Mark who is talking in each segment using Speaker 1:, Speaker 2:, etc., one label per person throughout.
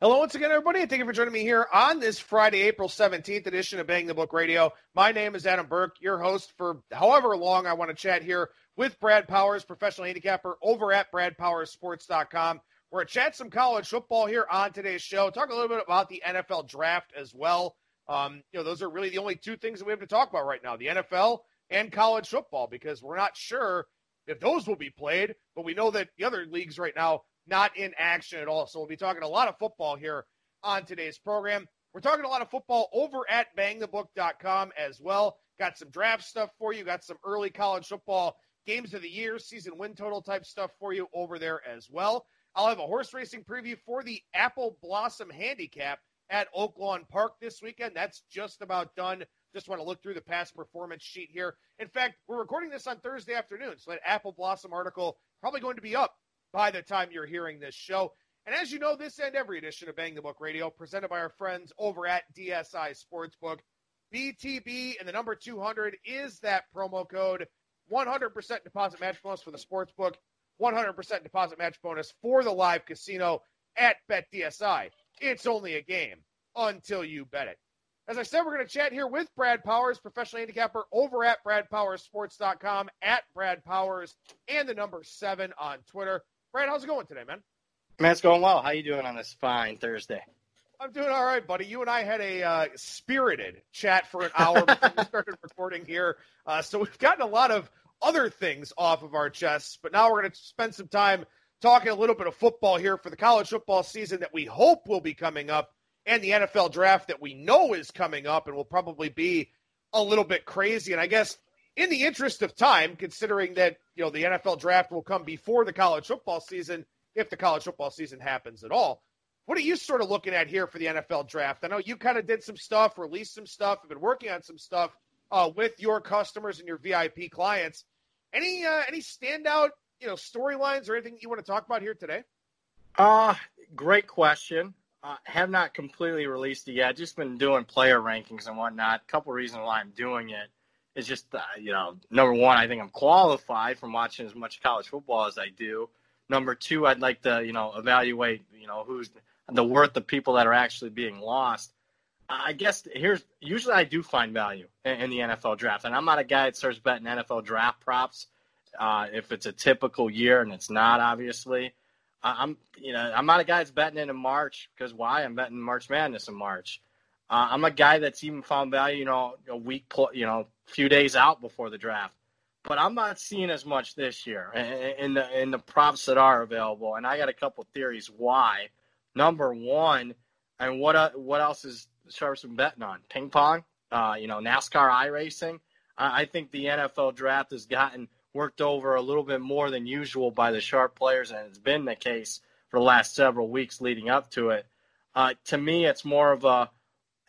Speaker 1: Hello once again, everybody, and thank you for joining me here on this Friday, April 17th edition of Bang the Book Radio. My name is Adam Burke, your host for however long I want to chat here with Brad Powers, professional handicapper over at BradPowersSports.com. We're going to chat some college football here on today's show, talk a little bit about the NFL draft as well. Um, you know, those are really the only two things that we have to talk about right now the NFL and college football because we're not sure if those will be played, but we know that the other leagues right now not in action at all. So we'll be talking a lot of football here on today's program. We're talking a lot of football over at bangthebook.com as well. Got some draft stuff for you, got some early college football games of the year, season win total type stuff for you over there as well. I'll have a horse racing preview for the Apple Blossom Handicap at Oaklawn Park this weekend. That's just about done. Just want to look through the past performance sheet here. In fact, we're recording this on Thursday afternoon, so that Apple Blossom article probably going to be up by the time you're hearing this show. And as you know, this and every edition of Bang the Book Radio, presented by our friends over at DSI Sportsbook. BTB and the number 200 is that promo code. 100% deposit match bonus for the sportsbook, 100% deposit match bonus for the live casino at BetDSI. It's only a game until you bet it. As I said, we're going to chat here with Brad Powers, professional handicapper over at BradPowersSports.com, at Brad Powers, and the number seven on Twitter. Brad, how's it going today, man?
Speaker 2: Man, it's going well. How you doing on this fine Thursday?
Speaker 1: I'm doing all right, buddy. You and I had a uh, spirited chat for an hour before we started recording here. Uh, so we've gotten a lot of other things off of our chests, but now we're going to spend some time talking a little bit of football here for the college football season that we hope will be coming up and the NFL draft that we know is coming up and will probably be a little bit crazy. And I guess in the interest of time, considering that, you know, the NFL draft will come before the college football season, if the college football season happens at all. What are you sort of looking at here for the NFL draft? I know you kind of did some stuff, released some stuff, have been working on some stuff uh, with your customers and your VIP clients. Any uh, any standout you know storylines or anything you want to talk about here today?
Speaker 2: Uh great question. Uh, have not completely released it yet. Just been doing player rankings and whatnot. A couple reasons why I'm doing it is just uh, you know number one, I think I'm qualified from watching as much college football as I do. Number two, I'd like to you know evaluate you know who's the worth of people that are actually being lost. I guess here's usually I do find value in, in, the NFL draft, and I'm not a guy that starts betting NFL draft props uh, if it's a typical year, and it's not obviously. I'm you know I'm not a guy that's betting in March because why? I'm betting March Madness in March. Uh, I'm a guy that's even found value, you know, a week, you know, few days out before the draft. But I'm not seeing as much this year in the in the props that are available, and I got a couple theories why number one, and what uh, what else is Sharps been betting on? Ping pong, uh, you know, NASCAR iRacing. I, I think the NFL draft has gotten worked over a little bit more than usual by the sharp players, and it's been the case for the last several weeks leading up to it. Uh, to me, it's more of a,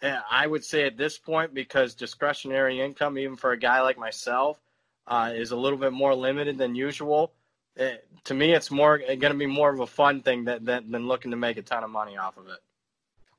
Speaker 2: I would say at this point, because discretionary income, even for a guy like myself, uh, is a little bit more limited than usual it, to me, it's more going to be more of a fun thing than, than, than looking to make a ton of money off of it.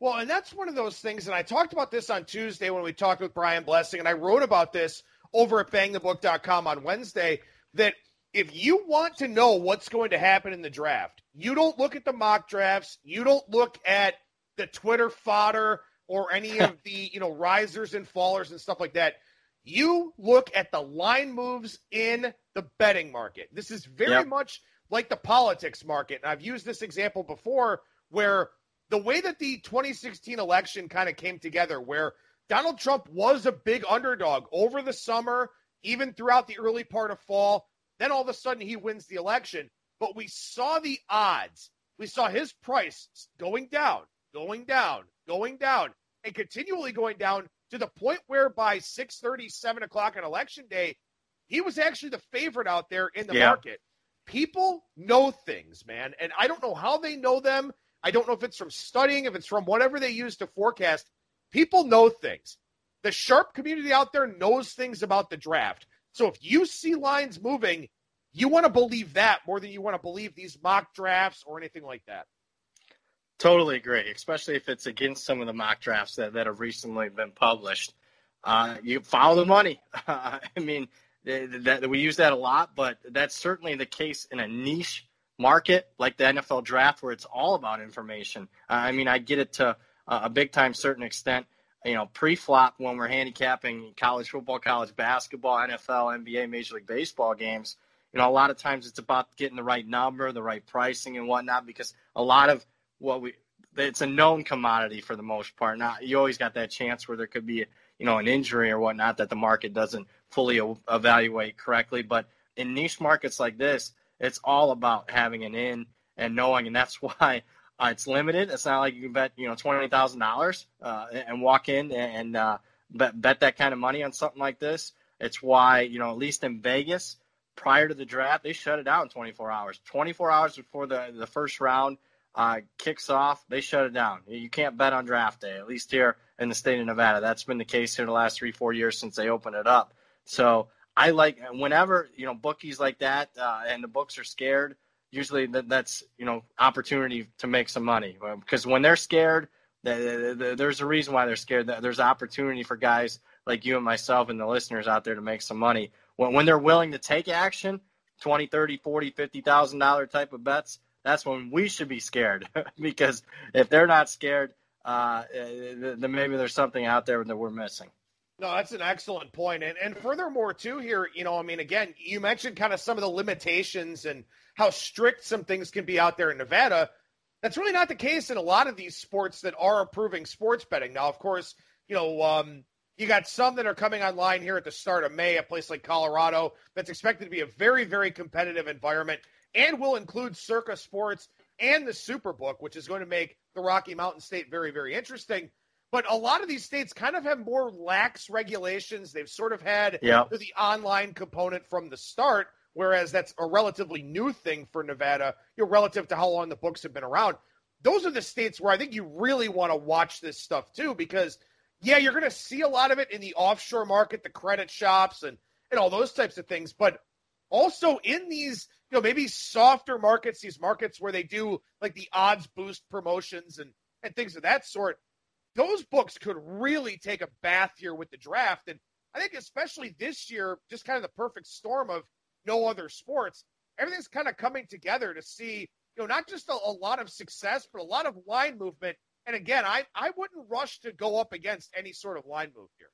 Speaker 1: Well, and that's one of those things, and I talked about this on Tuesday when we talked with Brian Blessing, and I wrote about this over at bangthebook.com on Wednesday that if you want to know what's going to happen in the draft, you don't look at the mock drafts, you don't look at the Twitter fodder or any of the, you know, risers and fallers and stuff like that. You look at the line moves in the betting market. This is very yep. much like the politics market. And I've used this example before where the way that the 2016 election kind of came together, where Donald Trump was a big underdog over the summer, even throughout the early part of fall. Then all of a sudden he wins the election. But we saw the odds. We saw his price going down, going down, going down, and continually going down to the point where by 6 7 o'clock on election day, he was actually the favorite out there in the yeah. market. People know things, man, and I don't know how they know them. I don't know if it's from studying, if it's from whatever they use to forecast. People know things. The sharp community out there knows things about the draft. So if you see lines moving, you want to believe that more than you want to believe these mock drafts or anything like that.
Speaker 2: Totally agree, especially if it's against some of the mock drafts that, that have recently been published. Uh, you follow the money. I mean, that, we use that a lot, but that's certainly the case in a niche market like the NFL draft where it's all about information. Uh, I mean, I get it to a big time certain extent. You know, pre-flop when we're handicapping college football, college basketball, NFL, NBA, Major League Baseball games. You know, a lot of times it's about getting the right number, the right pricing, and whatnot. Because a lot of what we it's a known commodity for the most part. Now you always got that chance where there could be you know an injury or whatnot that the market doesn't fully evaluate correctly. But in niche markets like this, it's all about having an in and knowing, and that's why uh, it's limited. It's not like you can bet you know twenty thousand uh, dollars and walk in and uh, bet bet that kind of money on something like this. It's why you know at least in Vegas prior to the draft they shut it down in 24 hours. 24 hours before the the first round uh, kicks off, they shut it down. You can't bet on draft day, at least here in the state of Nevada. That's been the case here the last three, four years since they opened it up. So I like whenever you know bookies like that uh, and the books are scared. Usually that, that's you know opportunity to make some money because when they're scared, there's a reason why they're scared. There's opportunity for guys like you and myself and the listeners out there to make some money. When, when they're willing to take action, 20, 30, 40, 50,000 dollar type of bets, that's when we should be scared because if they're not scared, uh, then maybe there's something out there that we're missing.
Speaker 1: No, that's an excellent point. And and furthermore, too, here, you know, I mean, again, you mentioned kind of some of the limitations and how strict some things can be out there in Nevada. That's really not the case in a lot of these sports that are approving sports betting. Now, of course, you know, um, you got some that are coming online here at the start of May, a place like Colorado that's expected to be a very, very competitive environment and will include Circa Sports and the Superbook, which is going to make the Rocky Mountain State very, very interesting. But a lot of these states kind of have more lax regulations. They've sort of had the online component from the start, whereas that's a relatively new thing for Nevada, you know, relative to how long the books have been around. Those are the states where I think you really want to watch this stuff too, because yeah, you're going to see a lot of it in the offshore market, the credit shops, and and all those types of things. But also in these you know, maybe softer markets, these markets where they do like the odds boost promotions and, and things of that sort, those books could really take a bath here with the draft. And I think especially this year, just kind of the perfect storm of no other sports, everything's kind of coming together to see, you know, not just a, a lot of success, but a lot of line movement. And again, I, I wouldn't rush to go up against any sort of line move here.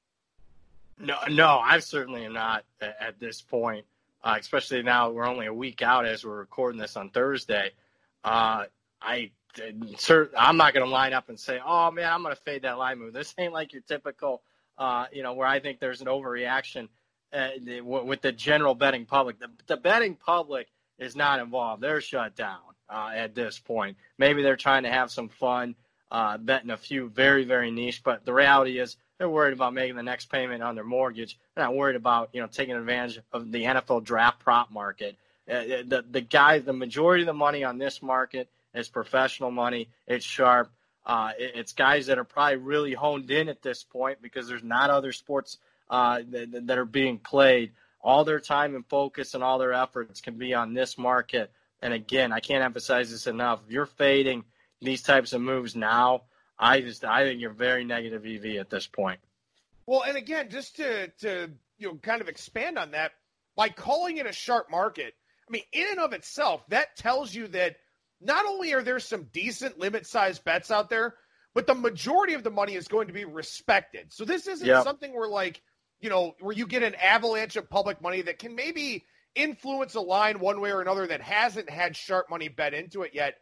Speaker 2: No, no, I certainly am not at this point uh, especially now we're only a week out as we're recording this on Thursday. Uh, I sir, I'm not going to line up and say, "Oh man, I'm going to fade that line move." This ain't like your typical, uh, you know, where I think there's an overreaction uh, with the general betting public. The, the, betting public is not involved; they're shut down uh, at this point. Maybe they're trying to have some fun uh, betting a few very, very niche, but the reality is they're worried about making the next payment on their mortgage. They're not worried about you know taking advantage of the NFL draft prop market. Uh, uh, the the guys, the majority of the money on this market is professional money. It's sharp. Uh, it, it's guys that are probably really honed in at this point because there's not other sports uh, that, that are being played. All their time and focus and all their efforts can be on this market. And again, I can't emphasize this enough. If you're fading these types of moves now, I just I think you're very negative EV at this point.
Speaker 1: Well, and again, just to to you know kind of expand on that, by calling it a sharp market, I mean, in and of itself, that tells you that not only are there some decent limit size bets out there, but the majority of the money is going to be respected. So this isn't yep. something where like, you know, where you get an avalanche of public money that can maybe influence a line one way or another that hasn't had sharp money bet into it yet.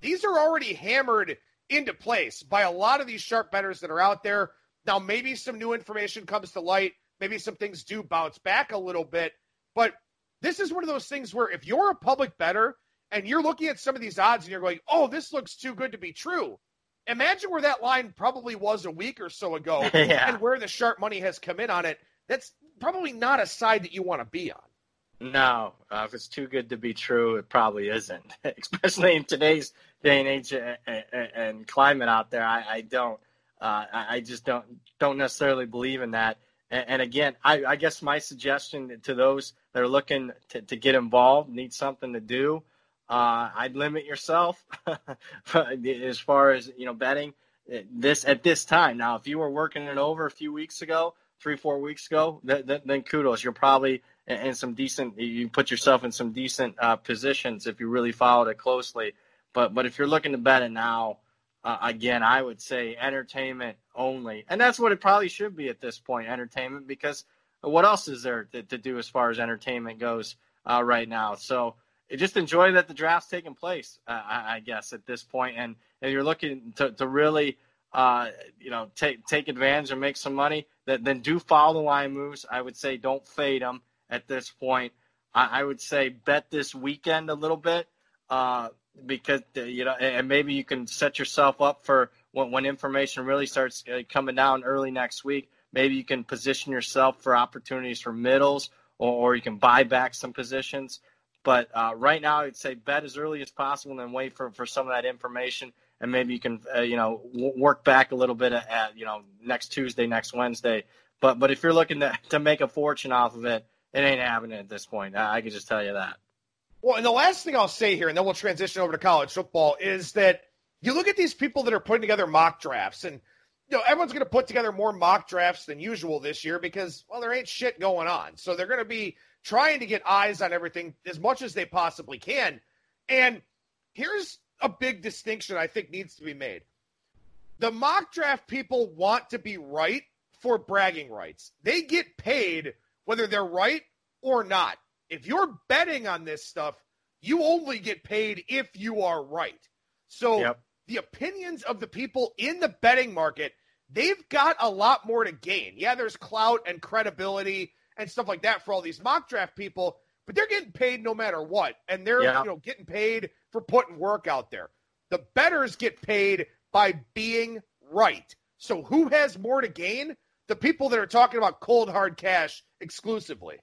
Speaker 1: These are already hammered into place by a lot of these sharp betters that are out there. Now, maybe some new information comes to light. Maybe some things do bounce back a little bit. But this is one of those things where if you're a public better and you're looking at some of these odds and you're going, oh, this looks too good to be true. Imagine where that line probably was a week or so ago
Speaker 2: yeah.
Speaker 1: and where the sharp money has come in on it. That's probably not a side that you want to be on.
Speaker 2: No, uh, if it's too good to be true, it probably isn't. Especially in today's day and age and, and climate out there. I, I don't. Uh, I just don't don't necessarily believe in that. And, and again, I, I, guess my suggestion to those that are looking to, to get involved, need something to do, uh, I'd limit yourself as far as you know betting this at this time. Now, if you were working it over a few weeks ago, three four weeks ago, then, then kudos. You're probably in some decent. You put yourself in some decent uh, positions if you really followed it closely. But but if you're looking to bet it now, uh, again, I would say entertainment only, and that's what it probably should be at this point, entertainment. Because what else is there to, to do as far as entertainment goes uh, right now? So just enjoy that the draft's taking place, uh, I, guess, at this point. and and you're looking to to really. Uh, you know, take take advantage and make some money. That then do follow the line moves. I would say don't fade them at this point. I, I would say bet this weekend a little bit. Uh, because uh, you know, and maybe you can set yourself up for when, when information really starts uh, coming down early next week. Maybe you can position yourself for opportunities for middles, or, or you can buy back some positions. But uh, right now, I'd say bet as early as possible, and then wait for, for some of that information, and maybe you can uh, you know w- work back a little bit at you know next Tuesday, next Wednesday. But but if you're looking to to make a fortune off of it, it ain't happening at this point. I, I can just tell you that.
Speaker 1: Well, and the last thing I'll say here, and then we'll transition over to college football, is that you look at these people that are putting together mock drafts, and you know everyone's going to put together more mock drafts than usual this year because well, there ain't shit going on, so they're going to be trying to get eyes on everything as much as they possibly can. And here's a big distinction I think needs to be made: the mock draft people want to be right for bragging rights. They get paid whether they're right or not if you're betting on this stuff, you only get paid if you are right. So yep. the opinions of the people in the betting market, they've got a lot more to gain. Yeah, there's clout and credibility and stuff like that for all these mock draft people, but they're getting paid no matter what. And they're, you know, getting paid for putting work out there. The betters get paid by being right. So who has more to gain? The people that are talking about cold hard cash exclusively.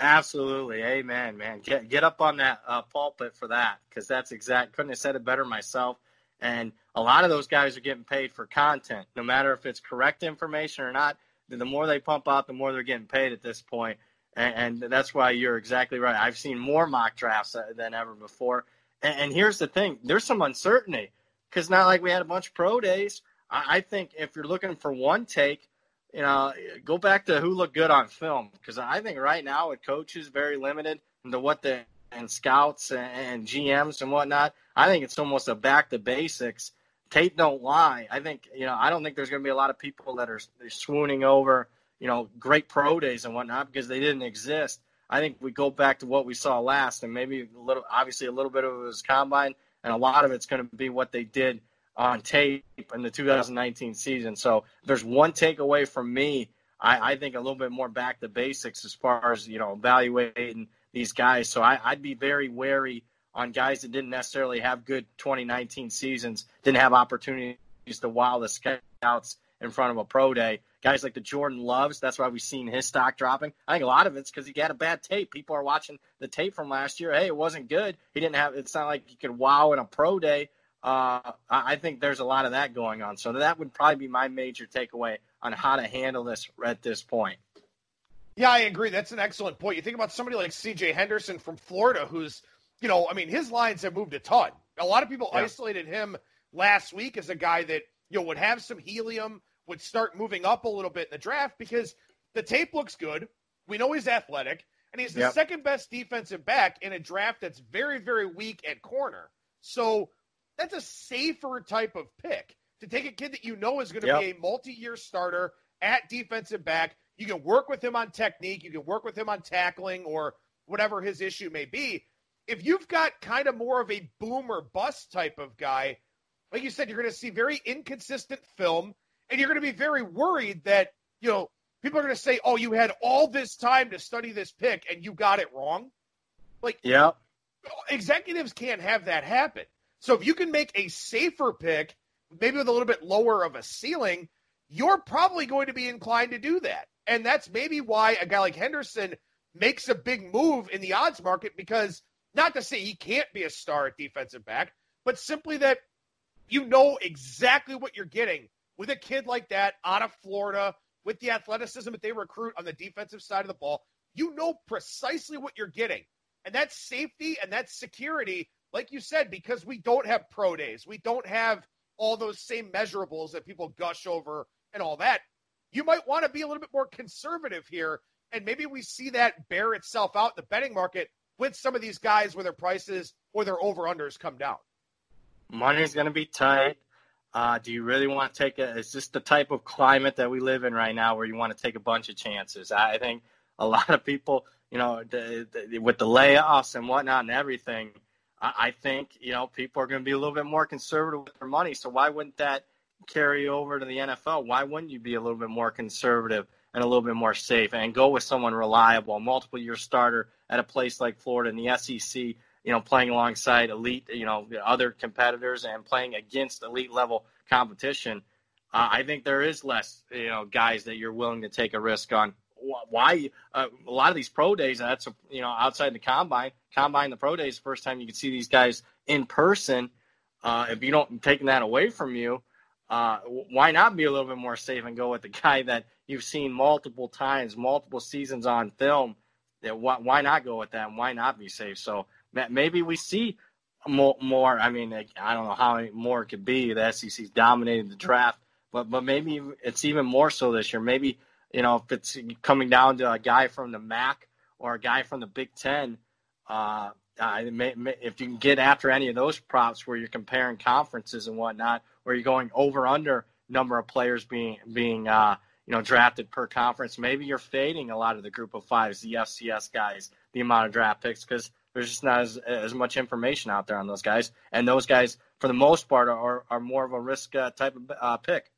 Speaker 2: Absolutely, amen, man. Get get up on that uh, pulpit for that because that's exact. Couldn't have said it better myself. And a lot of those guys are getting paid for content, no matter if it's correct information or not. The more they pump out, the more they're getting paid at this point. And, and that's why you're exactly right. I've seen more mock drafts uh, than ever before. And, and here's the thing: there's some uncertainty because not like we had a bunch of pro days. I, I think if you're looking for one take, you know, go back to who looked good on film because I think right now with coaches very limited into what the and scouts and, and GMs and whatnot, I think it's almost a back to basics. Tape don't lie. I think you know I don't think there's going to be a lot of people that are swooning over you know great pro days and whatnot because they didn't exist. I think we go back to what we saw last, and maybe a little, obviously a little bit of it was combine, and a lot of it's going to be what they did on tape in the 2019 season. So there's one takeaway from me. I, I, think a little bit more back to basics as far as you know evaluating these guys. So I, I'd be very wary on guys that didn't necessarily have good 2019 seasons, didn't have opportunities to wow the scouts in front of a pro day. Guys like the Jordan Loves, that's why we've seen his stock dropping. I think a lot of it's because he got a bad tape. People are watching the tape from last year. Hey, it wasn't good. He didn't have. It's not like he could wow in a pro day uh, I think there's a lot of that going on. So that would probably be my major takeaway on how to handle this at this point.
Speaker 1: Yeah, I agree. That's an excellent point. You think about somebody like CJ Henderson from Florida, who's, you know, I mean, his lines have moved a ton. A lot of people yeah. isolated him last week as a guy that, you know, would have some helium, would start moving up a little bit in the draft because the tape looks good. We know he's athletic, and he's the yep. second best defensive back in a draft that's very, very weak at corner. So that's a safer type of pick to take a kid that you know is going to yep. be a multi-year starter at defensive back. You can work with him on technique, you can work with him on tackling or whatever his issue may be. If you've got kind of more of a boomer bust type of guy, like you said, you're going to see very inconsistent film, and you're going to be very worried that you know people are going to say, "Oh, you had all this time to study this pick and you got it wrong." Like,
Speaker 2: yeah,
Speaker 1: executives can't have that happen. So if you can make a safer pick, maybe with a little bit lower of a ceiling, you're probably going to be inclined to do that. And that's maybe why a guy like Henderson makes a big move in the odds market because not to say he can't be a star at defensive back, but simply that you know exactly what you're getting with a kid like that out of Florida with the athleticism that they recruit on the defensive side of the ball. You know precisely what you're getting. And that's safety and that's security, like you said, because we don't have pro days. We don't have all those same measurables that people gush over and all that. You might want to be a little bit more conservative here. And maybe we see that bear itself out in the betting market with some of these guys where their prices or their over unders come down.
Speaker 2: Money's going to be tight. Uh, do you really want to take a? Is this the type of climate that we live in right now, where you want to take a bunch of chances? I think a lot of people, you know, the, the, with the layoffs and whatnot and everything, I, I think you know people are going to be a little bit more conservative with their money. So why wouldn't that carry over to the NFL? Why wouldn't you be a little bit more conservative and a little bit more safe and go with someone reliable, a multiple year starter at a place like Florida in the SEC? you know, playing alongside elite, you know, other competitors and playing against elite level competition, uh, I think there is less, you know, guys that you're willing to take a risk on. Why uh, a lot of these pro days? That's you know outside the combine, combine the pro days. The first time you can see these guys in person. Uh, if you don't taking that away from you, uh, why not be a little bit more safe and go with the guy that you've seen multiple times, multiple seasons on film? That why, why not go with that? And why not be safe? So maybe we see more. more I mean, I don't know how more it could be. The SEC's dominated the draft, but but maybe it's even more so this year. Maybe you know if it's coming down to a guy from the MAC or a guy from the Big Ten. Uh, if you can get after any of those props where you're comparing conferences and whatnot, where you're going over under number of players being being uh, you know drafted per conference, maybe you're fading a lot of the group of fives, the FCS guys, the amount of draft picks because there's just not as, as much information out there on those guys, and those guys, for the most part, are are more of a risk uh, type of uh, pick.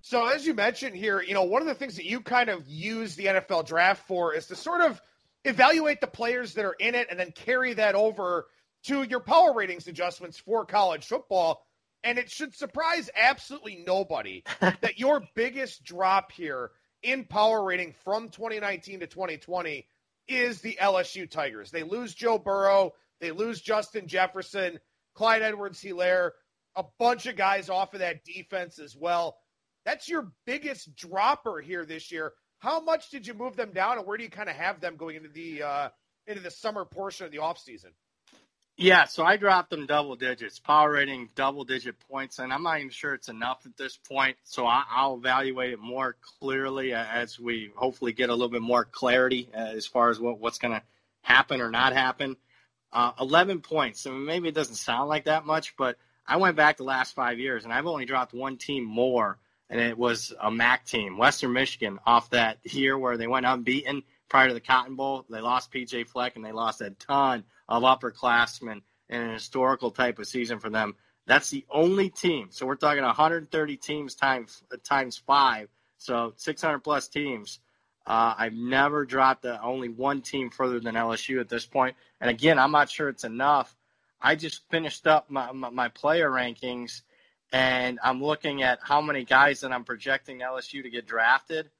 Speaker 1: So, as you mentioned here, you know, one of the things that you kind of use the NFL draft for is to sort of evaluate the players that are in it and then carry that over to your power ratings adjustments for college football. And it should surprise absolutely nobody that your biggest drop here in power rating from 2019 to 2020 is the LSU Tigers. They lose Joe Burrow, they lose Justin Jefferson, Clyde Edwards Helaire, a bunch of guys off of that defense as well. That's your biggest dropper here this year. How much did you move them down, and where do you kind of have them going into the uh, into the summer portion of the offseason?
Speaker 2: Yeah, so I dropped them double digits, power rating double digit points, and I'm not even sure it's enough at this point. So I'll evaluate it more clearly as we hopefully get a little bit more clarity uh, as far as what, what's going to happen or not happen. Uh, 11 points. So maybe it doesn't sound like that much, but I went back the last five years and I've only dropped one team more, and it was a MAC team, Western Michigan, off that year where they went unbeaten prior to the Cotton Bowl. They lost PJ Fleck and they lost a ton of upperclassmen in an historical type of season for them. That's the only team. So we're talking 130 teams times times five, so 600 plus teams. Uh, I've never dropped the only one team further than LSU at this point. And again, I'm not sure it's enough. I just finished up my, my, my player rankings, and I'm looking at how many guys that I'm projecting LSU to get drafted.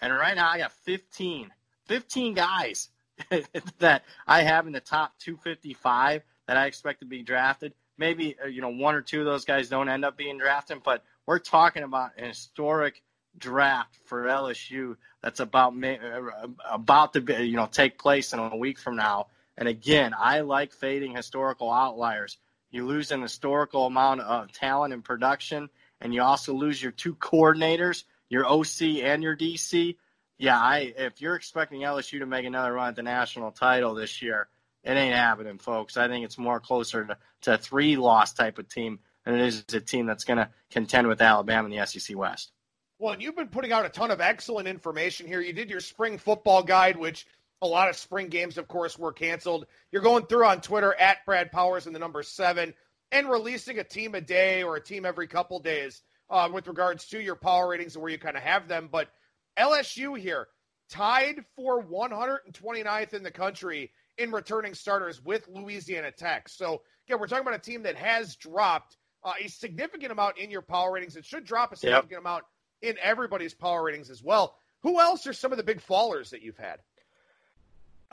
Speaker 2: And right now, I got 15, 15 guys that I have in the top 255 that I expect to be drafted. Maybe uh, you know one or two of those guys don't end up being drafted, but we're talking about an historic draft for LSU that's about uh, about to be, you know take place in a week from now. And again, I like fading historical outliers. You lose an historical amount of talent and production, and you also lose your two coordinators, your OC and your DC yeah, I if you're expecting LSU to make another run at the national title this year, it ain't happening, folks. I think it's more closer to, to a three loss type of team than it is a team that's going to contend with Alabama in the SEC West.
Speaker 1: Well, and you've been putting out a ton of excellent information here. You did your spring football guide, which a lot of spring games, of course, were canceled. You're going through on Twitter at Brad Powers and the number seven and releasing a team a day or a team every couple days uh, with regards to your power ratings and where you kind of have them. But – LSU here tied for 129th in the country in returning starters with Louisiana Tech. So, again, we're talking about a team that has dropped uh, a significant amount in your power ratings. It should drop a significant yep. amount in everybody's power ratings as well. Who else are some of the big fallers that you've had?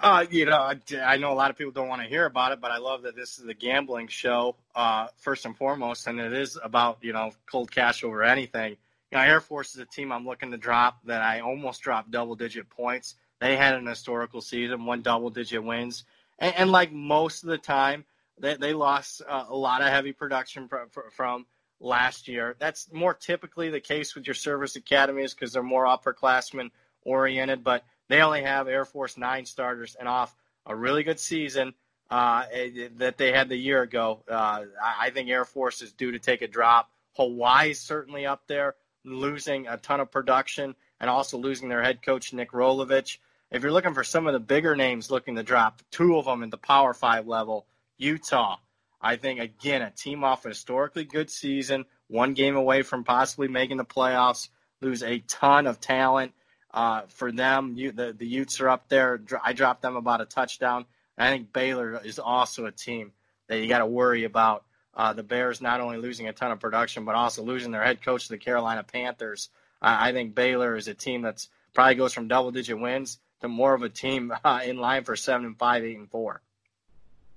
Speaker 2: Uh, you know, I, I, know a lot of people don't want to hear about it, but I love that this is a gambling show, uh, first and foremost, and it is about, you know, cold cash over anything. You know, Air Force is a team I'm looking to drop that I almost dropped double digit points. They had an historical season, one double digit wins. And, and like most of the time, they, they lost uh, a lot of heavy production from, from last year. That's more typically the case with your service academies because they're more upperclassmen oriented, but they only have Air Force nine starters and off a really good season uh, eh, that they had the year ago. Uh, I think Air Force is due to take a drop. Hawaii's certainly up there, losing a ton of production and also losing their head coach, Nick Rolovich. If you're looking for some of the bigger names looking to drop, two of them in the Power Five level, Utah. I think, again, a team off a historically good season, one game away from possibly making the playoffs, lose a ton of talent uh, for them. You, the the Utes are up there. I dropped them about a touchdown. I think Baylor is also a team that you got to worry about. Uh, the Bears not only losing a ton of production, but also losing their head coach to the Carolina Panthers. I, I think Baylor is a team that's probably goes from double digit wins to more of a team uh, in line for seven and five, eight and four.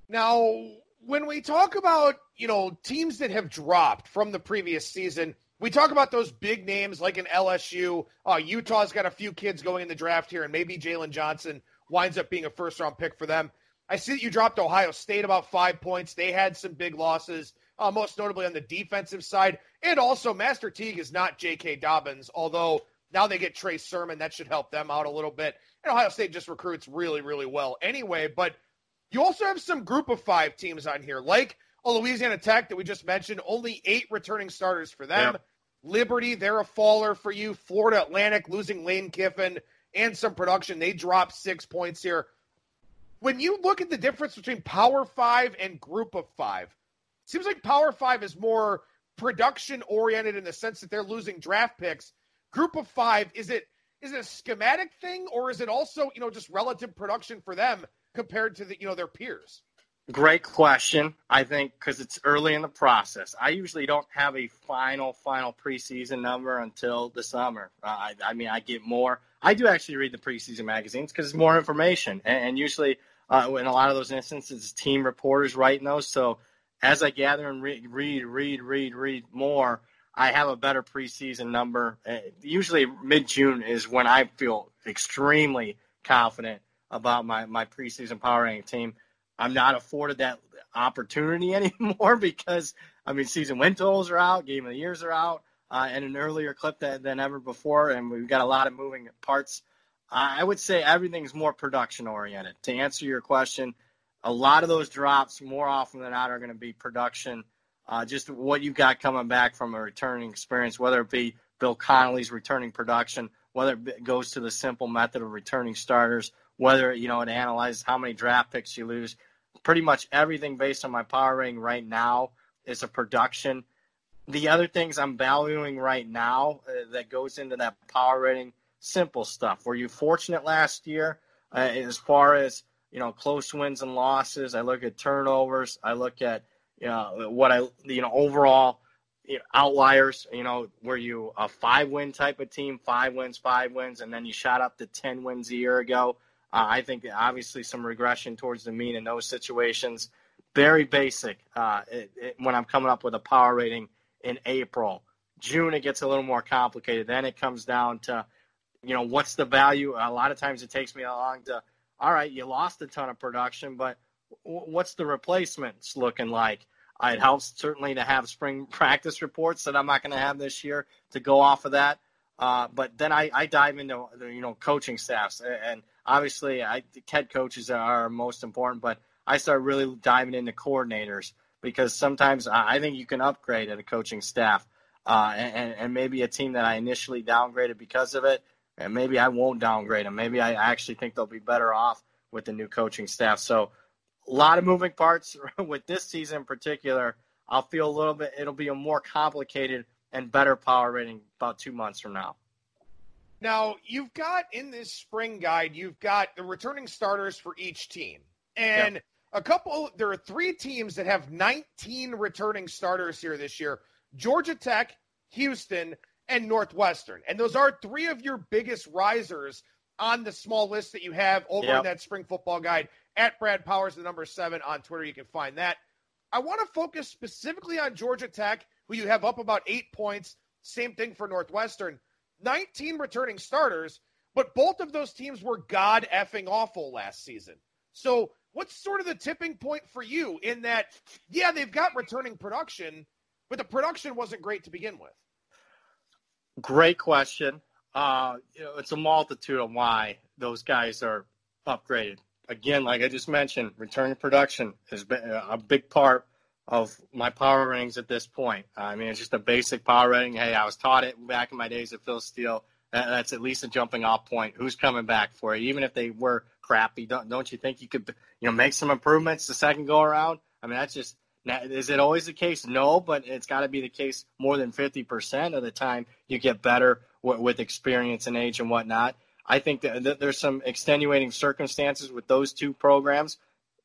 Speaker 1: Now, when we talk about you know teams that have dropped from the previous season, we talk about those big names like an LSU. Uh, Utah's got a few kids going in the draft here, and maybe Jaylon Johnson winds up being a first round pick for them. I see that you dropped Ohio State about five points. They had some big losses, uh, most notably on the defensive side. And also, Master Teague is not J.K. Dobbins, although now they get Trey Sermon. That should help them out a little bit. And Ohio State just recruits really, really well anyway. But you also have some group of five teams on here, like a Louisiana Tech that we just mentioned, only eight returning starters for them. Liberty, they're a faller for you. Florida Atlantic losing Lane Kiffin and some production. They dropped six points here. When you look at the difference between Power Five and Group of Five, seems like Power Five is more production oriented in the sense that they're losing draft picks. Group of Five, is it is it a schematic thing or is it also you know just relative production for them compared to the you know their peers?
Speaker 2: Great question. I think because it's early in the process. I usually don't have a final, final preseason number until the summer. Uh, I, I, mean, I get more. I do actually read the preseason magazines because it's more information. And, and usually, uh, in a lot of those instances, team reporters writing those. So as I gather and read, read, read, read, read more, I have a better preseason number. Uh, usually, mid June is when I feel extremely confident about my, my preseason power ranking team. I'm not afforded that opportunity anymore because I mean season win totals are out, game of the years are out, uh, and an earlier clip than, than ever before, and we've got a lot of moving parts. I would say everything's more production oriented. To answer your question, a lot of those drops more often than not are going to be production. Uh, just what you've got coming back from a returning experience, whether it be Bill Connelly's returning production, whether it goes to the simple method of returning starters, whether you know it analyzes how many draft picks you lose. Pretty much everything based on my power rating right now is a production. The other things I'm valuing right now uh, that goes into that power rating, simple stuff. Were you fortunate last year uh, as far as you know close wins and losses? I look at turnovers. I look at you know what I you know overall you know, outliers. You know, were you a five win type of team, five wins, five wins, and then you shot up to ten wins a year ago? Uh, I think obviously some regression towards the mean in those situations. Very basic uh, it, it, when I'm coming up with a power rating in April. June, it gets a little more complicated. Then it comes down to, you know, what's the value? A lot of times it takes me along to, all right, you lost a ton of production, but what's the replacements looking like? It helps certainly to have spring practice reports that I'm not going to have this year to go off of that. Uh, but then I, I dive into you know coaching staffs and obviously I, head coaches are most important, but I start really diving into coordinators because sometimes I think you can upgrade at a coaching staff, uh, and, and maybe a team that I initially downgraded because of it, and maybe I won't downgrade them. Maybe I actually think they'll be better off with the new coaching staff. So a lot of moving parts with this season in particular. I'll feel a little bit. It'll be a more complicated and better power rating about two months from now.
Speaker 1: Now, you've got in this spring guide, you've got the returning starters for each team. And yep. a couple, there are three teams that have 19 returning starters here this year Georgia Tech, Houston, and Northwestern. And those are three of your biggest risers on the small list that you have over
Speaker 2: Yep.
Speaker 1: in that spring football guide at Brad Powers, the number seven on Twitter. You can find that. I want to focus specifically on Georgia Tech, who you have up about eight points. Same thing for Northwestern. 19 returning starters, but both of those teams were god effing awful last season. So, what's sort of the tipping point for you in that, yeah, they've got returning production, but the production wasn't great to begin with?
Speaker 2: Great question. Uh, you know, it's a multitude of why those guys are upgraded. Again, like I just mentioned, returning production has been a big part of my power ratings at this point. I mean, it's just a basic power rating. Hey, I was taught it back in my days at Phil Steele. That's at least a jumping off point. Who's coming back for you? Even if they were crappy, don't don't you think you could you know make some improvements the second go around? I mean, that's just is it always the case? No, but it's got to be the case more than 50% of the time you get better w- with experience and age and whatnot. I think that that there's some extenuating circumstances with those two programs.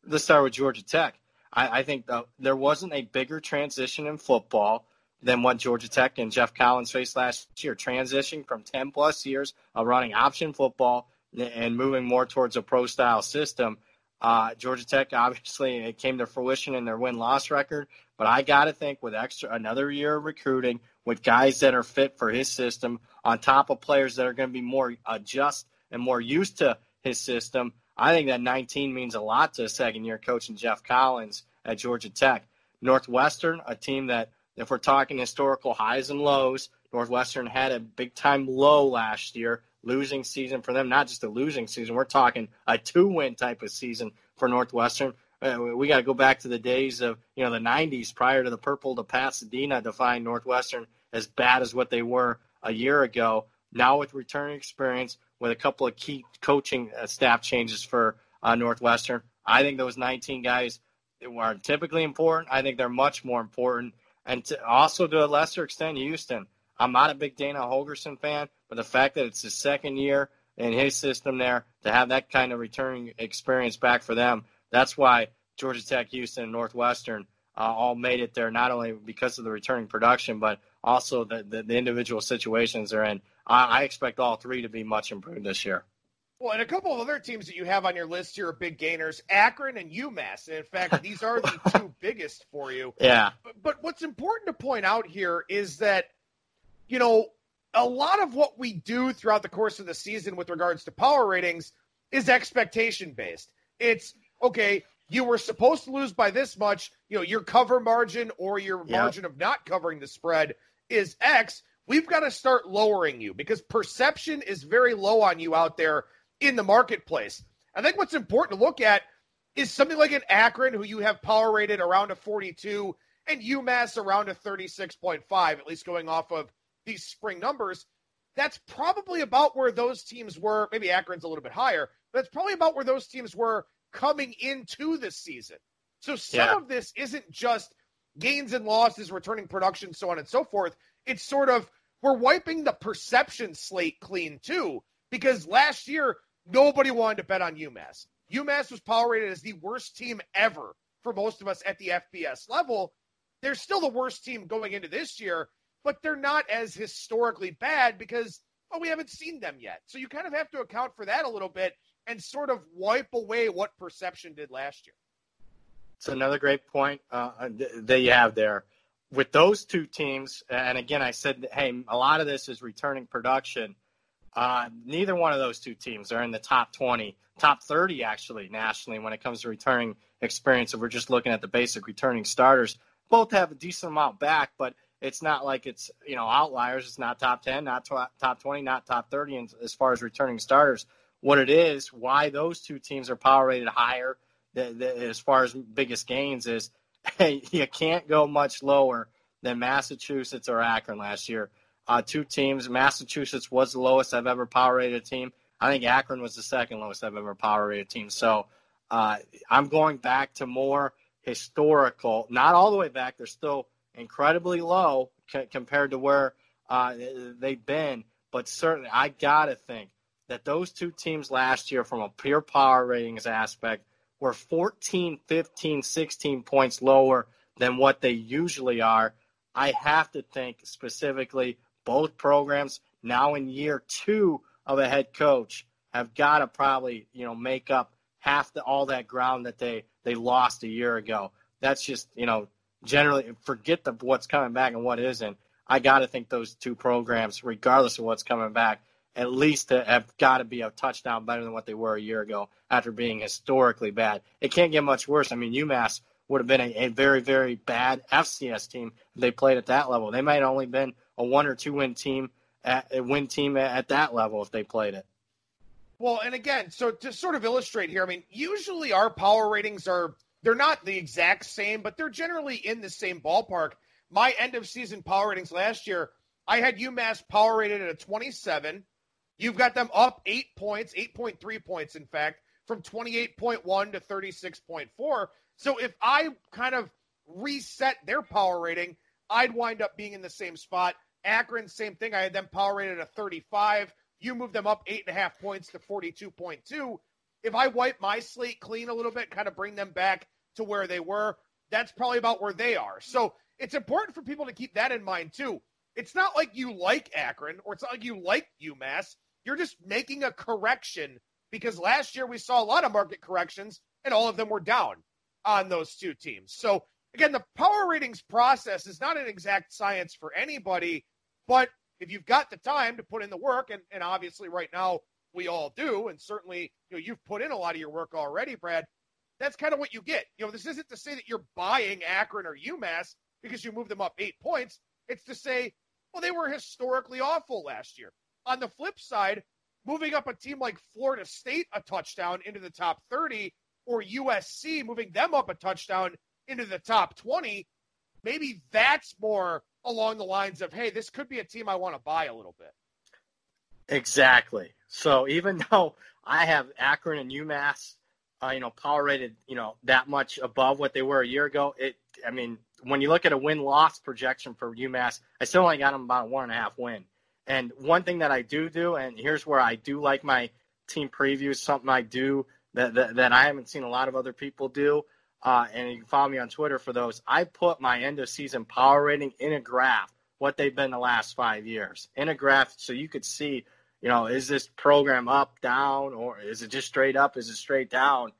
Speaker 2: Let's start with Georgia Tech. I, I think the, there wasn't a bigger transition in football than what Georgia Tech and Geoff Collins faced last year. Transitioning from 10 plus years of running option football and moving more towards a pro style system. Uh, Georgia Tech, obviously, it came to fruition in their win loss record. But I got to think with extra another year of recruiting, with guys that are fit for his system, on top of players that are going to be more adjust and more used to his system, I think that 19 means a lot to a second year coach and Geoff Collins at Georgia Tech. Northwestern, a team that, if we're talking historical highs and lows, Northwestern had a big time low last year, losing season for them. Not just a losing season, we're talking a two win type of season for Northwestern. Uh, we got to go back to the days of you know the 90s prior to the purple to Pasadena define Northwestern as bad as what they were a year ago. Now with returning experience, with a couple of key coaching uh, staff changes for uh, Northwestern, I think those 19 guys are typically important. I think they're much more important, and to, also to a lesser extent, Houston. I'm not a big Dana Holgorsen fan, but the fact that it's his second year in his system there to have that kind of returning experience back for them, that's why Georgia Tech, Houston, and Northwestern uh, all made it there, not only because of the returning production, but also the, the, the individual situations they're in. I, I expect all three to be much improved this year.
Speaker 1: Well, and a couple of other teams that you have on your list here are big gainers Akron and UMass. And in fact, these are the two biggest for you.
Speaker 2: Yeah.
Speaker 1: But, but what's important to point out here is that, you know, a lot of what we do throughout the course of the season with regards to power ratings is expectation based. It's okay, you were supposed to lose by this much, you know, your cover margin or your
Speaker 2: Yep.
Speaker 1: margin of not covering the spread is X. We've got to start lowering you because perception is very low on you out there in the marketplace. I think what's important to look at is something like an Akron, who you have power rated around a 42, and UMass around a 36.5, at least going off of these spring numbers. That's probably about where those teams were. Maybe Akron's a little bit higher, but that's probably about where those teams were coming into this season. So some
Speaker 2: Yeah.
Speaker 1: of this isn't just gains and losses, returning production, so on and so forth. It's sort of we're wiping the perception slate clean too, because last year nobody wanted to bet on UMass. UMass was power rated as the worst team ever for most of us at the FBS level. They're still the worst team going into this year, but they're not as historically bad because well, we haven't seen them yet. So you kind of have to account for that a little bit and sort of wipe away what perception did last year.
Speaker 2: It's another great point uh, that you have there. With those two teams, and again, I said, hey, a lot of this is returning production. Uh, neither one of those two teams are in the top 20, top 30 actually nationally when it comes to returning experience. If we're just looking at the basic returning starters, both have a decent amount back, but it's not like it's you know outliers. It's not top 10, not tw- top 20, not top 30 in, as far as returning starters. What it is, why those two teams are power rated higher the, the, as far as biggest gains is you can't go much lower than Massachusetts or Akron last year. Uh, two teams. Massachusetts was the lowest I've ever power rated a team. I think Akron was the second lowest I've ever power rated team. So uh, I'm going back to more historical, not all the way back. They're still incredibly low c- compared to where uh, they've been. But certainly, I got to think that those two teams last year, from a pure power ratings aspect, were 14, 15, 16 points lower than what they usually are. I have to think specifically both programs now in year two of a head coach have got to probably you know make up half the all that ground that they they lost a year ago. That's just you know generally forget the what's coming back and what isn't. I got to think those two programs, regardless of what's coming back, at least have got to be a touchdown better than what they were a year ago after being historically bad. It can't get much worse. I mean, UMass would have been a, a very, very bad FCS team if they played at that level. They might have only been a one or two win team at, a win team at, at that level if they played it.
Speaker 1: Well, and again, so to sort of illustrate here, I mean, usually our power ratings are they're not the exact same, but they're generally in the same ballpark. My end of season power ratings last year, I had UMass power rated at a 27. You've got them up eight points, 8.3 points, in fact, from 28.1 to 36.4. So if I kind of reset their power rating, I'd wind up being in the same spot. Akron, same thing. I had them power rated at 35. You move them up eight and a half points to 42.2 if I wipe my slate clean a little bit, kind of bring them back to where they were, that's probably about where they are. So it's important for people to keep that in mind too. It's not like you like Akron or it's not like you like UMass. You're just making a correction because last year we saw a lot of market corrections and all of them were down on those two teams. So again, the power ratings process is not an exact science for anybody, but if you've got the time to put in the work, and, and obviously right now we all do, and certainly you know you've put in a lot of your work already, Brad. That's kind of what you get. You know, this isn't to say that you're buying Akron or UMass because you moved them up eight points. It's to say, well, they were historically awful last year. On the flip side, moving up a team like Florida State a touchdown into the top 30 or USC moving them up a touchdown into the top 20, maybe that's more along the lines of, hey, this could be a team I want to buy a little bit.
Speaker 2: Exactly. So even though I have Akron and UMass, uh, you know, power rated, you know, that much above what they were a year ago, it, I mean, when you look at a win loss projection for UMass, I still only got them about one and a half win. And one thing that I do do, and here's where I do like my team previews, something I do that, that, that I haven't seen a lot of other people do. Uh, and you can follow me on Twitter for those. I put my end of season power rating in a graph, what they've been the last five years, in a graph so you could see you know, is this program up, down, or is it just straight up? Is it straight down?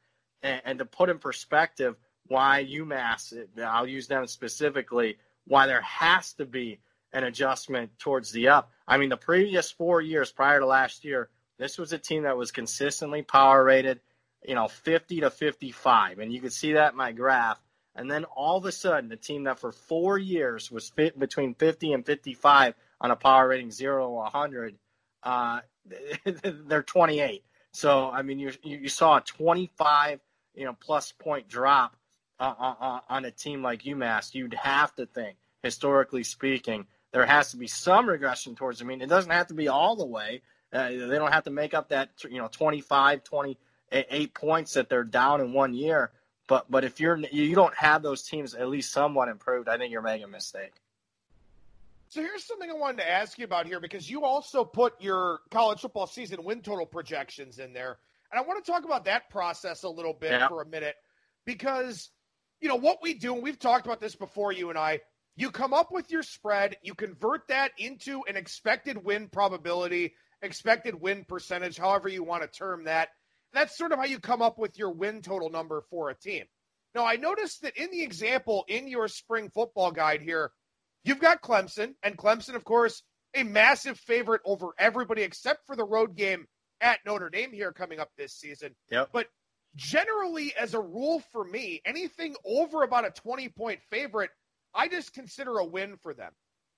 Speaker 2: And, and to put in perspective why UMass, I'll use them specifically, why there has to be an adjustment towards the up. I mean, the previous four years prior to last year, this was a team that was consistently power rated, you know, 50 to 55. And you can see that in my graph. And then all of a sudden, the team that for four years was fit between 50 and 55 on a power rating zero to 100 uh, they're 28. So I mean, you you saw a 25 you know plus point drop uh, uh, uh, on a team like UMass. You'd have to think, historically speaking, there has to be some regression towards. I mean, it doesn't have to be all the way. Uh, they don't have to make up that you know 25, 28 points that they're down in one year. But but if you're you don't have those teams at least somewhat improved, I think you're making a mistake.
Speaker 1: So here's something I wanted to ask you about here because you also put your college football season win total projections in there. And I want to talk about that process a little bit yeah. for a minute because, you know, what we do, and we've talked about this before, you and I, you come up with your spread, you convert that into an expected win probability, expected win percentage, however you want to term that. That's sort of how you come up with your win total number for a team. Now, I noticed that in the example in your spring football guide here, You've got Clemson, and Clemson, of course, a massive favorite over everybody except for the road game at Notre Dame here coming up this season.
Speaker 2: Yep.
Speaker 1: But generally, as a rule for me, anything over about a 20 point favorite, I just consider a win for them.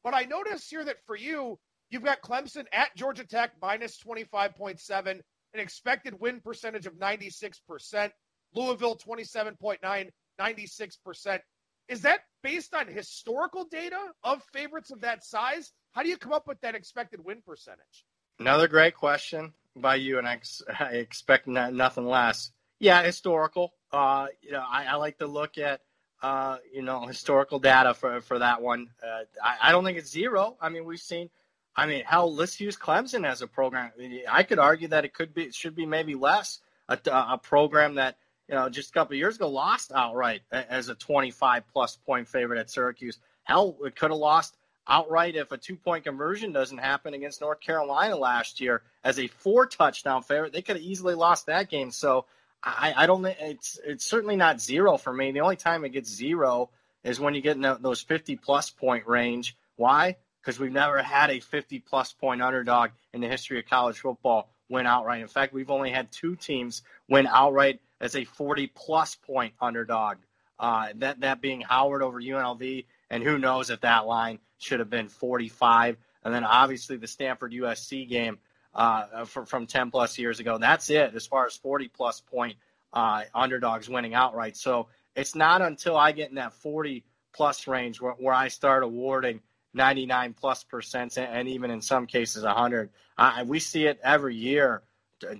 Speaker 1: But I notice here that for you, you've got Clemson at Georgia Tech minus 25.7, an expected win percentage of 96%, Louisville 27.9, 96%. Is that based on historical data of favorites of that size? How do you come up with that expected win percentage?
Speaker 2: Another great question by you, and I, ex- I expect nothing less. Yeah, historical. Uh, you know, I, I, like to look at uh, you know historical data for for that one. Uh, I, I, don't think it's zero. I mean, we've seen. I mean, hell, let's use Clemson as a program. I could argue that it could be, it should be maybe less. A, a program that you know, just a couple years ago, lost outright as a 25 plus point favorite at Syracuse. Hell, it could have lost outright if a two point conversion doesn't happen against North Carolina last year as a four touchdown favorite. They could have easily lost that game. So I, I don't it's it's certainly not zero for me. The only time it gets zero is when you get in those 50 plus point range. Why? Because we've never had a 50 plus point underdog in the history of college football win outright. In fact, we've only had two teams win outright as a 40 plus point underdog. Uh, that that being Howard over UNLV, and who knows if that line should have been 45. And then obviously the Stanford USC game uh, from, from 10 plus years ago. And That's it as far as 40 plus point uh, underdogs winning outright. So it's not until I get in that 40 plus range where, where I start awarding 99 plus percent and even in some cases 100. Uh, we see it every year,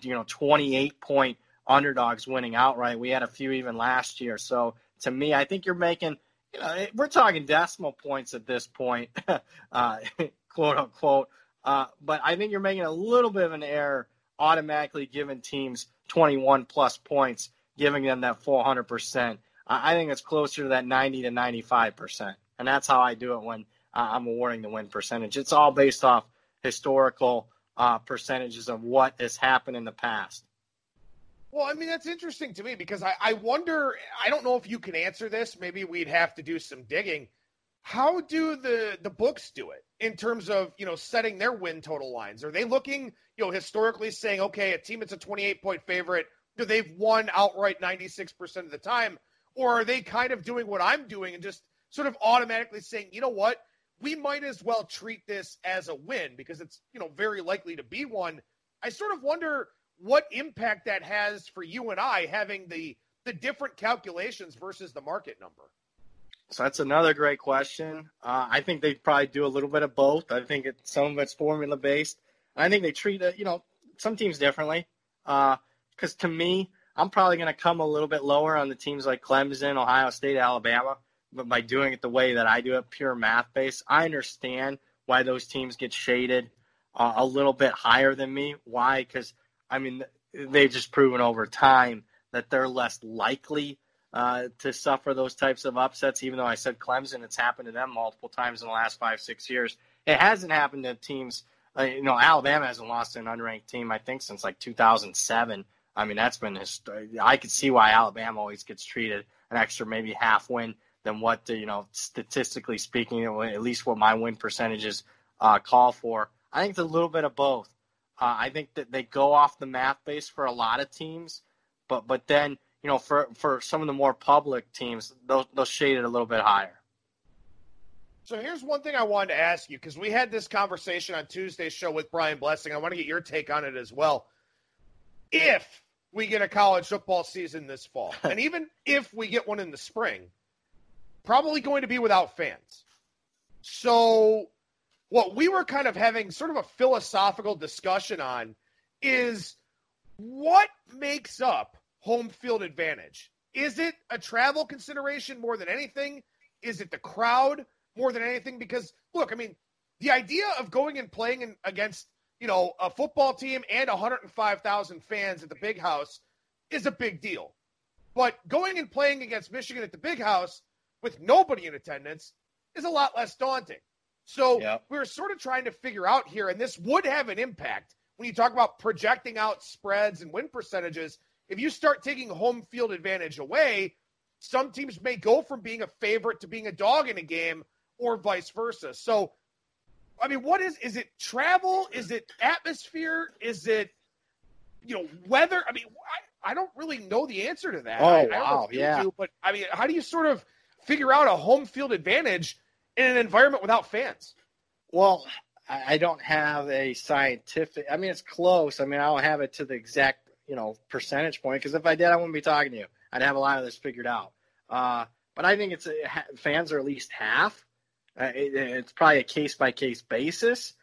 Speaker 2: you know, 28 point underdogs winning outright. We had a few even last year. So to me, I think you're making, you know, we're talking decimal points at this point, uh, quote unquote. Uh, but I think you're making a little bit of an error automatically giving teams 21 plus points, giving them that 400%. I think it's closer to that 90 to 95%. And that's how I do it when uh, I'm awarding the win percentage. It's all based off historical uh, percentages of what has happened in the past.
Speaker 1: Well, I mean, that's interesting to me because I, I wonder, I don't know if you can answer this. Maybe we'd have to do some digging. How do the, the books do it in terms of, you know, setting their win total lines? Are they looking, you know, historically saying, okay, a team that's a 28 point favorite, do they've won outright 96% of the time? Or are they kind of doing what I'm doing and just sort of automatically saying, you know what, we might as well treat this as a win because it's, you know, very likely to be one. I sort of wonder what impact that has for you and I having the the different calculations versus the market number.
Speaker 2: So that's another great question. Uh, I think they probably do a little bit of both. I think it, some of it's formula based. I think they treat it, you know, some teams differently. Because uh, to me, I'm probably going to come a little bit lower on the teams like Clemson, Ohio State, Alabama. But by doing it the way that I do it, pure math based, I understand why those teams get shaded uh, a little bit higher than me. Why? Because I mean, they've just proven over time that they're less likely uh, to suffer those types of upsets. Even though I said Clemson, it's happened to them multiple times in the last five, six years. It hasn't happened to teams. Uh, you know, Alabama hasn't lost an unranked team, I think, since like 2007. I mean, that's been his. I could see why Alabama always gets treated an extra maybe half win than what the, you know statistically speaking, at least what my win percentages uh, call for. I think it's a little bit of both. Uh, I think that they go off the math base for a lot of teams, but but then you know for for some of the more public teams, they'll they'll shade it a little bit higher.
Speaker 1: So here's one thing I wanted to ask you because we had this conversation on Tuesday's show with Brian Blessing. I want to get your take on it as well. If we get a college football season this fall, and even if we get one in the spring, probably going to be without fans. So what we were kind of having sort of a philosophical discussion on is what makes up home field advantage? Is it a travel consideration more than anything? Is it the crowd more than anything? Because look, I mean, the idea of going and playing in, against you know a football team and 105,000 fans at the Big House is a big deal. But going and playing against Michigan at the Big House with nobody in attendance is a lot less daunting. So we are sort of trying to figure out here, and this would have an impact when you talk about projecting out spreads and win percentages. If you start taking home field advantage away, some teams may go from being a favorite to being a dog in a game or vice versa. So, I mean, what is is it travel? Is it atmosphere? Is it you know weather? I mean, I, I don't really know the answer to that.
Speaker 2: Oh
Speaker 1: I,
Speaker 2: wow,
Speaker 1: I
Speaker 2: yeah.
Speaker 1: Do, but I mean, how do you sort of figure out a home field advantage in an environment without fans?
Speaker 2: Well, I don't have a scientific. I mean, it's close. I mean, I don't have it to the exact you know percentage point because if I did, I wouldn't be talking to you. I'd have a lot of this figured out. Uh, but I think it's a, fans are at least half. Uh, it, it's probably a case by case basis.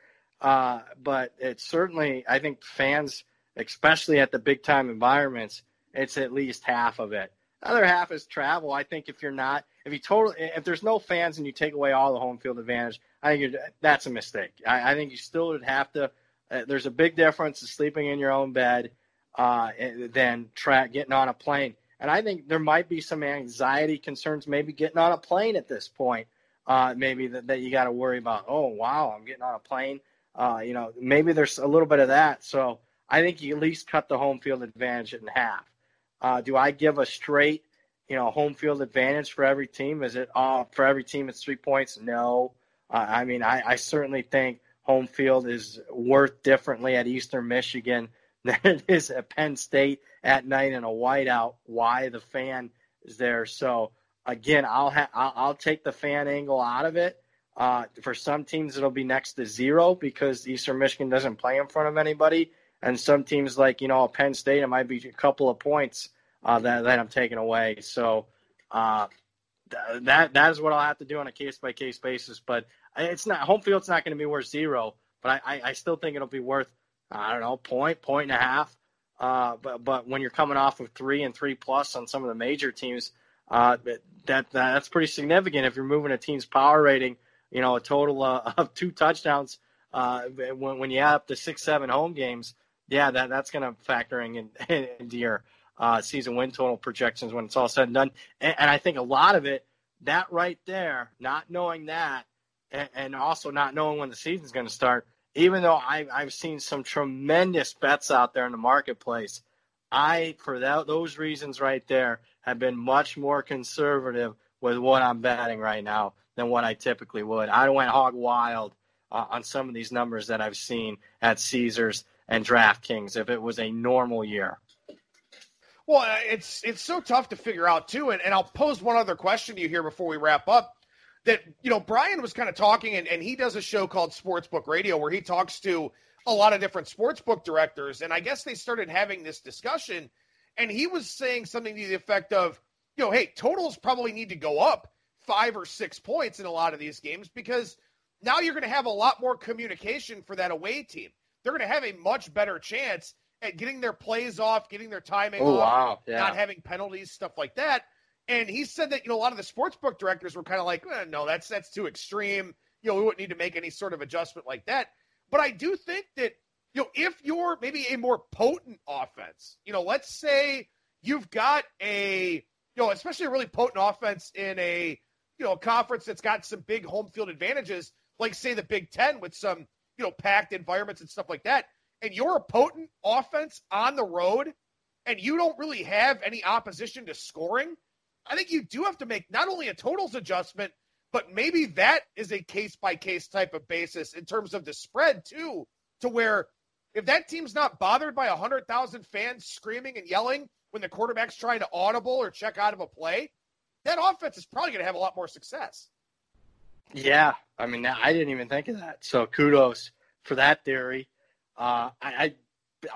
Speaker 2: Uh, but it's certainly, I think fans, especially at the big time environments, it's at least half of it. The other half is travel. I think if you're not, if you totally, if there's no fans and you take away all the home field advantage, I think that's a mistake. I, I, think you still would have to. Uh, there's a big difference of sleeping in your own bed uh, than tra- getting on a plane. And I think there might be some anxiety concerns, maybe getting on a plane at this point. uh, maybe that, that you got to worry about. Oh wow, I'm getting on a plane. Uh, you know, maybe there's a little bit of that. So I think you at least cut the home field advantage in half. Uh, do I give a straight, you know, home field advantage for every team? Is it uh, for every team it's three points? No. Uh, I mean, I, I certainly think home field is worth differently at Eastern Michigan than it is at Penn State at night in a whiteout. Why the fan is there? So again, I'll ha- I'll, I'll take the fan angle out of it. Uh, for some teams, it'll be next to zero because Eastern Michigan doesn't play in front of anybody, and some teams like you know Penn State, it might be a couple of points uh, that that I'm taking away. So uh, th- that that is what I'll have to do on a case by case basis. But it's not home field's not going to be worth zero, but I, I, I still think it'll be worth I don't know point point and a half. Uh, but but when you're coming off of three and three plus on some of the major teams, uh, that, that's pretty significant if you're moving a team's power rating. You know, a total uh, of two touchdowns uh, when, when you add up the six, seven home games. Yeah, that that's going to factor in, in into your uh, season win total projections when it's all said and done. And, and, I think a lot of it, that right there, not knowing that, and, and also not knowing when the season's going to start. Even though I, I've seen some tremendous bets out there in the marketplace, I, for that, those reasons right there, have been much more conservative with what I'm betting right now than what I typically would. I went hog wild uh, on some of these numbers that I've seen at Caesars and DraftKings if it was a normal year.
Speaker 1: Well, it's it's so tough to figure out too, and, and I'll pose one other question to you here before we wrap up. That you know, Brian was kind of talking, and, and he does a show called Sportsbook Radio where he talks to a lot of different sportsbook directors, and I guess they started having this discussion, and he was saying something to the effect of, you know, hey, totals probably need to go up five or six points in a lot of these games because now you're going to have a lot more communication for that away team. They're going to have a much better chance at getting their plays off, getting their timing
Speaker 2: oh,
Speaker 1: off,
Speaker 2: wow. yeah.
Speaker 1: not having penalties, stuff like that. And he said that you know a lot of the sportsbook directors were kind of like, eh, no, that's that's too extreme. You know, we wouldn't need to make any sort of adjustment like that. But I do think that, you know, if you're maybe a more potent offense, you know, let's say you've got a, you know, especially a really potent offense in a, you know, conference that's got some big home field advantages, like say the Big Ten with some, you know, packed environments and stuff like that, and you're a potent offense on the road and you don't really have any opposition to scoring, I think you do have to make not only a totals adjustment, but maybe that is a case by case type of basis in terms of the spread too, to where if that team's not bothered by a 100,000 fans screaming and yelling when the quarterback's trying to audible or check out of a play, that offense is probably going to have a lot more success.
Speaker 2: Yeah, I mean, I didn't even think of that. So kudos for that theory. Uh, I, I,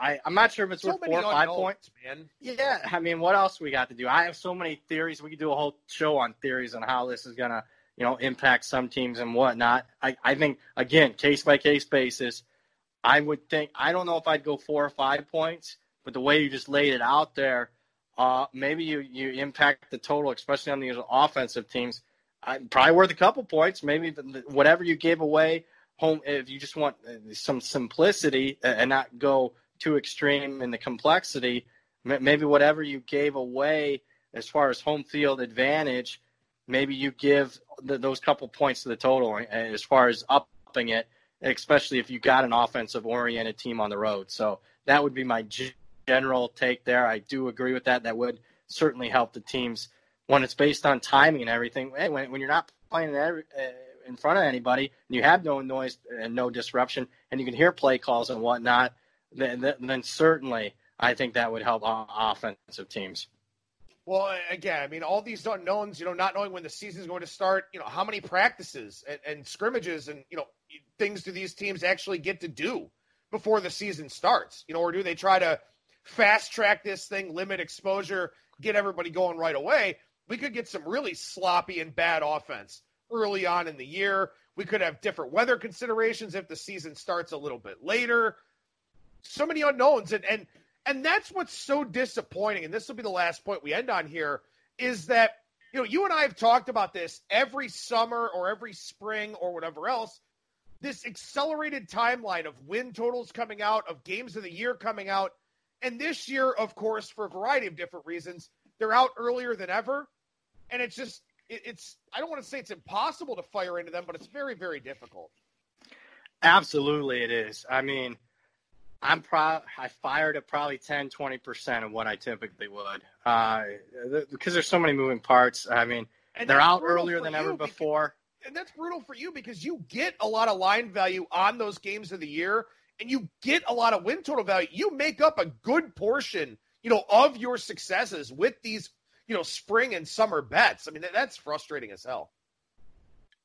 Speaker 2: I'm not sure if it's
Speaker 1: so
Speaker 2: worth four or five points,
Speaker 1: man.
Speaker 2: Yeah, I mean, what else we got to do? I have so many theories. We could do a whole show on theories on how this is gonna you know, impact some teams and whatnot. I, I think again, case by case basis, I would think I don't know if I'd go four or five points, but the way you just laid it out there, uh, maybe you you impact the total, especially on these offensive teams. Uh, probably worth a couple points. Maybe whatever you gave away home, if you just want uh, some simplicity and not go too extreme in the complexity, maybe whatever you gave away as far as home field advantage maybe you give the, those couple points to the total as far as upping it, especially if you got an offensive oriented team on the road. So that would be my general take there. I do agree with that. That would certainly help the teams when it's based on timing and everything. Hey, when, when you're not playing in, every, uh, in front of anybody and you have no noise and no disruption and you can hear play calls and whatnot, then, then certainly I think that would help offensive teams.
Speaker 1: Well, again, I mean, all these unknowns, you know, not knowing when the season is going to start, you know, how many practices and, and, scrimmages and, you know, things do these teams actually get to do before the season starts? You know, or do they try to fast track this thing, limit exposure, get everybody going right away? We could get some really sloppy and bad offense early on in the year. We could have different weather considerations if the season starts a little bit later. So many unknowns. And, and and that's what's so disappointing. And this will be the last point we end on here is that, you know, you and I have talked about this every summer or every spring or whatever else. This accelerated timeline of win totals coming out, of games of the year coming out. And this year, of course, for a variety of different reasons, they're out earlier than ever. And it's just, it, it's I don't want to say it's impossible to fire into them, but it's very very difficult.
Speaker 2: Absolutely, it is. I mean, I'm proud. I fired at probably 10, 20 percent of what I typically would, uh, because there's so many moving parts. I mean,
Speaker 1: And
Speaker 2: they're out earlier than ever
Speaker 1: because-
Speaker 2: before.
Speaker 1: and that's brutal for you because you get a lot of line value on those games of the year and you get a lot of win total value. You make up a good portion, you know, of your successes with these, you know, spring and summer bets. I mean, that, that's frustrating as hell.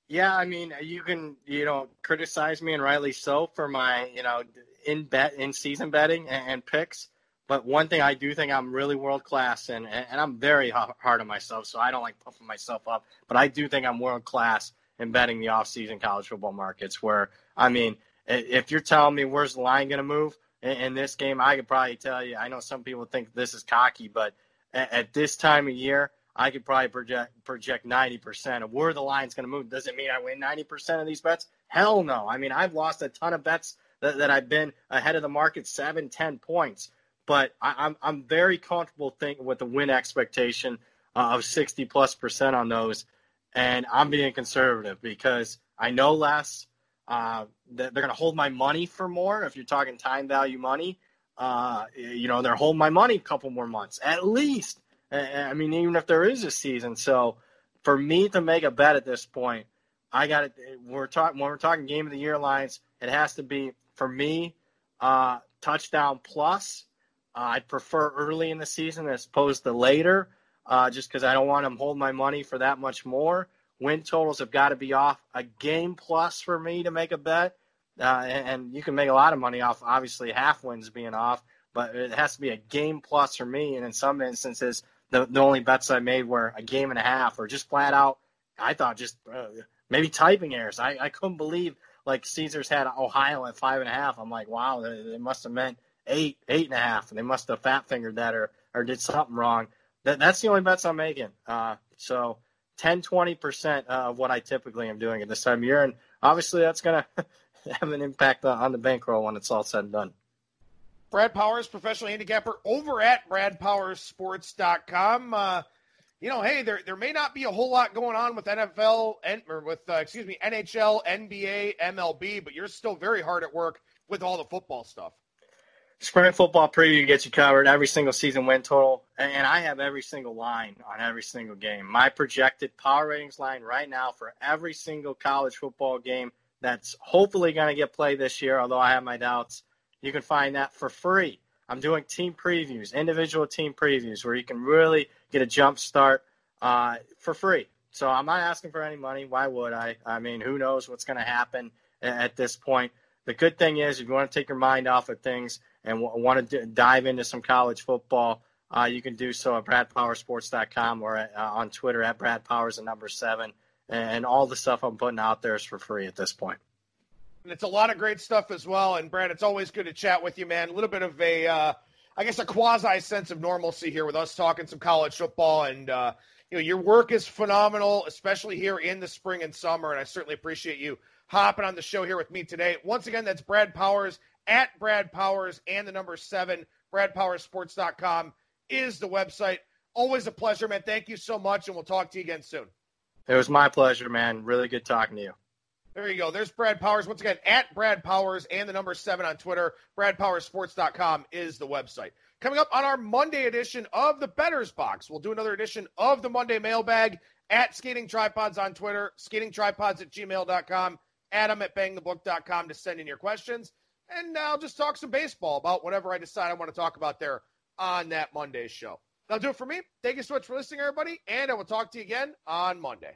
Speaker 2: Yeah, I mean, you can, you know, criticize me and rightly so for my, you know, in bet in season betting and, and picks. But one thing I do think I'm really world class and, and I'm very hard on myself, so I don't like puffing myself up. But I do think I'm world class in betting the off-season college football markets. Where I mean, if you're telling me where's the line going to move in, in this game, I could probably tell you. I know some people think this is cocky, but at, at this time of year, I could probably project project 90% of where the line's going to move. Does it mean I win 90% of these bets? Hell no. I mean, I've lost a ton of bets that, that I've been ahead of the market seven, 10 points. But I, I'm I'm very comfortable thinking with the win expectation uh, of 60 plus percent on those, and I'm being conservative because I know less. Uh, that they're going to hold my money for more. If you're talking time value money, uh, you know they're holding my money a couple more months at least. I mean, even if there is a season. So for me to make a bet at this point, I got it. We're talking when we're talking game of the year lines. It has to be for me uh, touchdown plus. Uh, I'd prefer early in the season as opposed to later, uh, just because I don't want to hold my money for that much more. Win totals have got to be off a game plus for me to make a bet, uh, and, and you can make a lot of money off obviously half wins being off, but it has to be a game plus for me. And in some instances, the, the only bets I made were a game and a half or just flat out. I thought just uh, maybe typing errors. I, I couldn't believe like Caesars had Ohio at five and a half. I'm like, wow, they, they must have meant eight, eight and a half, and they must have fat fingered that or or did something wrong. That that's the only bets I'm making. Uh, so 10, 20 percent of what I typically am doing at this time of year, and obviously that's gonna have an impact on, the bankroll when it's all said and done.
Speaker 1: Brad Powers, professional handicapper over at bradpowerssports.com. Uh, you know, hey, there there may not be a whole lot going on with NFL and or with uh, excuse me NHL, NBA, MLB, but you're still very hard at work with all the football stuff.
Speaker 2: Spring football preview gets you covered every single season win total, and I have every single line on every single game. My projected power ratings line right now for every single college football game that's hopefully going to get played this year, although I have my doubts. You can find that for free. I'm doing team previews, individual team previews, where you can really get a jump start uh, for free. So I'm not asking for any money. Why would I? I mean, who knows what's going to happen at this point? The good thing is, if you want to take your mind off of things and w- want to d- dive into some college football, uh, you can do so at bradpowerssports.com or at, uh, on Twitter at bradpowers and number seven. And all the stuff I'm putting out there is for free at this point.
Speaker 1: And it's a lot of great stuff as well. And Brad, it's always good to chat with you, man. A little bit of a, uh, I guess, a quasi sense of normalcy here with us talking some college football. And uh, you know, your work is phenomenal, especially here in the spring and summer. And I certainly appreciate you hopping on the show here with me today. Once again, that's Brad Powers at Brad Powers and the number seven. BradPowersSports.com is the website. Always a pleasure, man. Thank you so much, and we'll talk to you again soon.
Speaker 2: It was my pleasure, man. Really good talking to you.
Speaker 1: There you go. There's Brad Powers. Once again, at Brad Powers and the number seven on Twitter. BradPowersSports.com is the website. Coming up on our Monday edition of the Betters Box, we'll do another edition of the Monday mailbag at Skating Tripods on Twitter, skatingtripods at gmail.com, Adam at bangthebook.com to send in your questions. And I'll just talk some baseball about whatever I decide I want to talk about there on that Monday show. That'll do it for me. Thank you so much for listening, everybody, and I will talk to you again on Monday.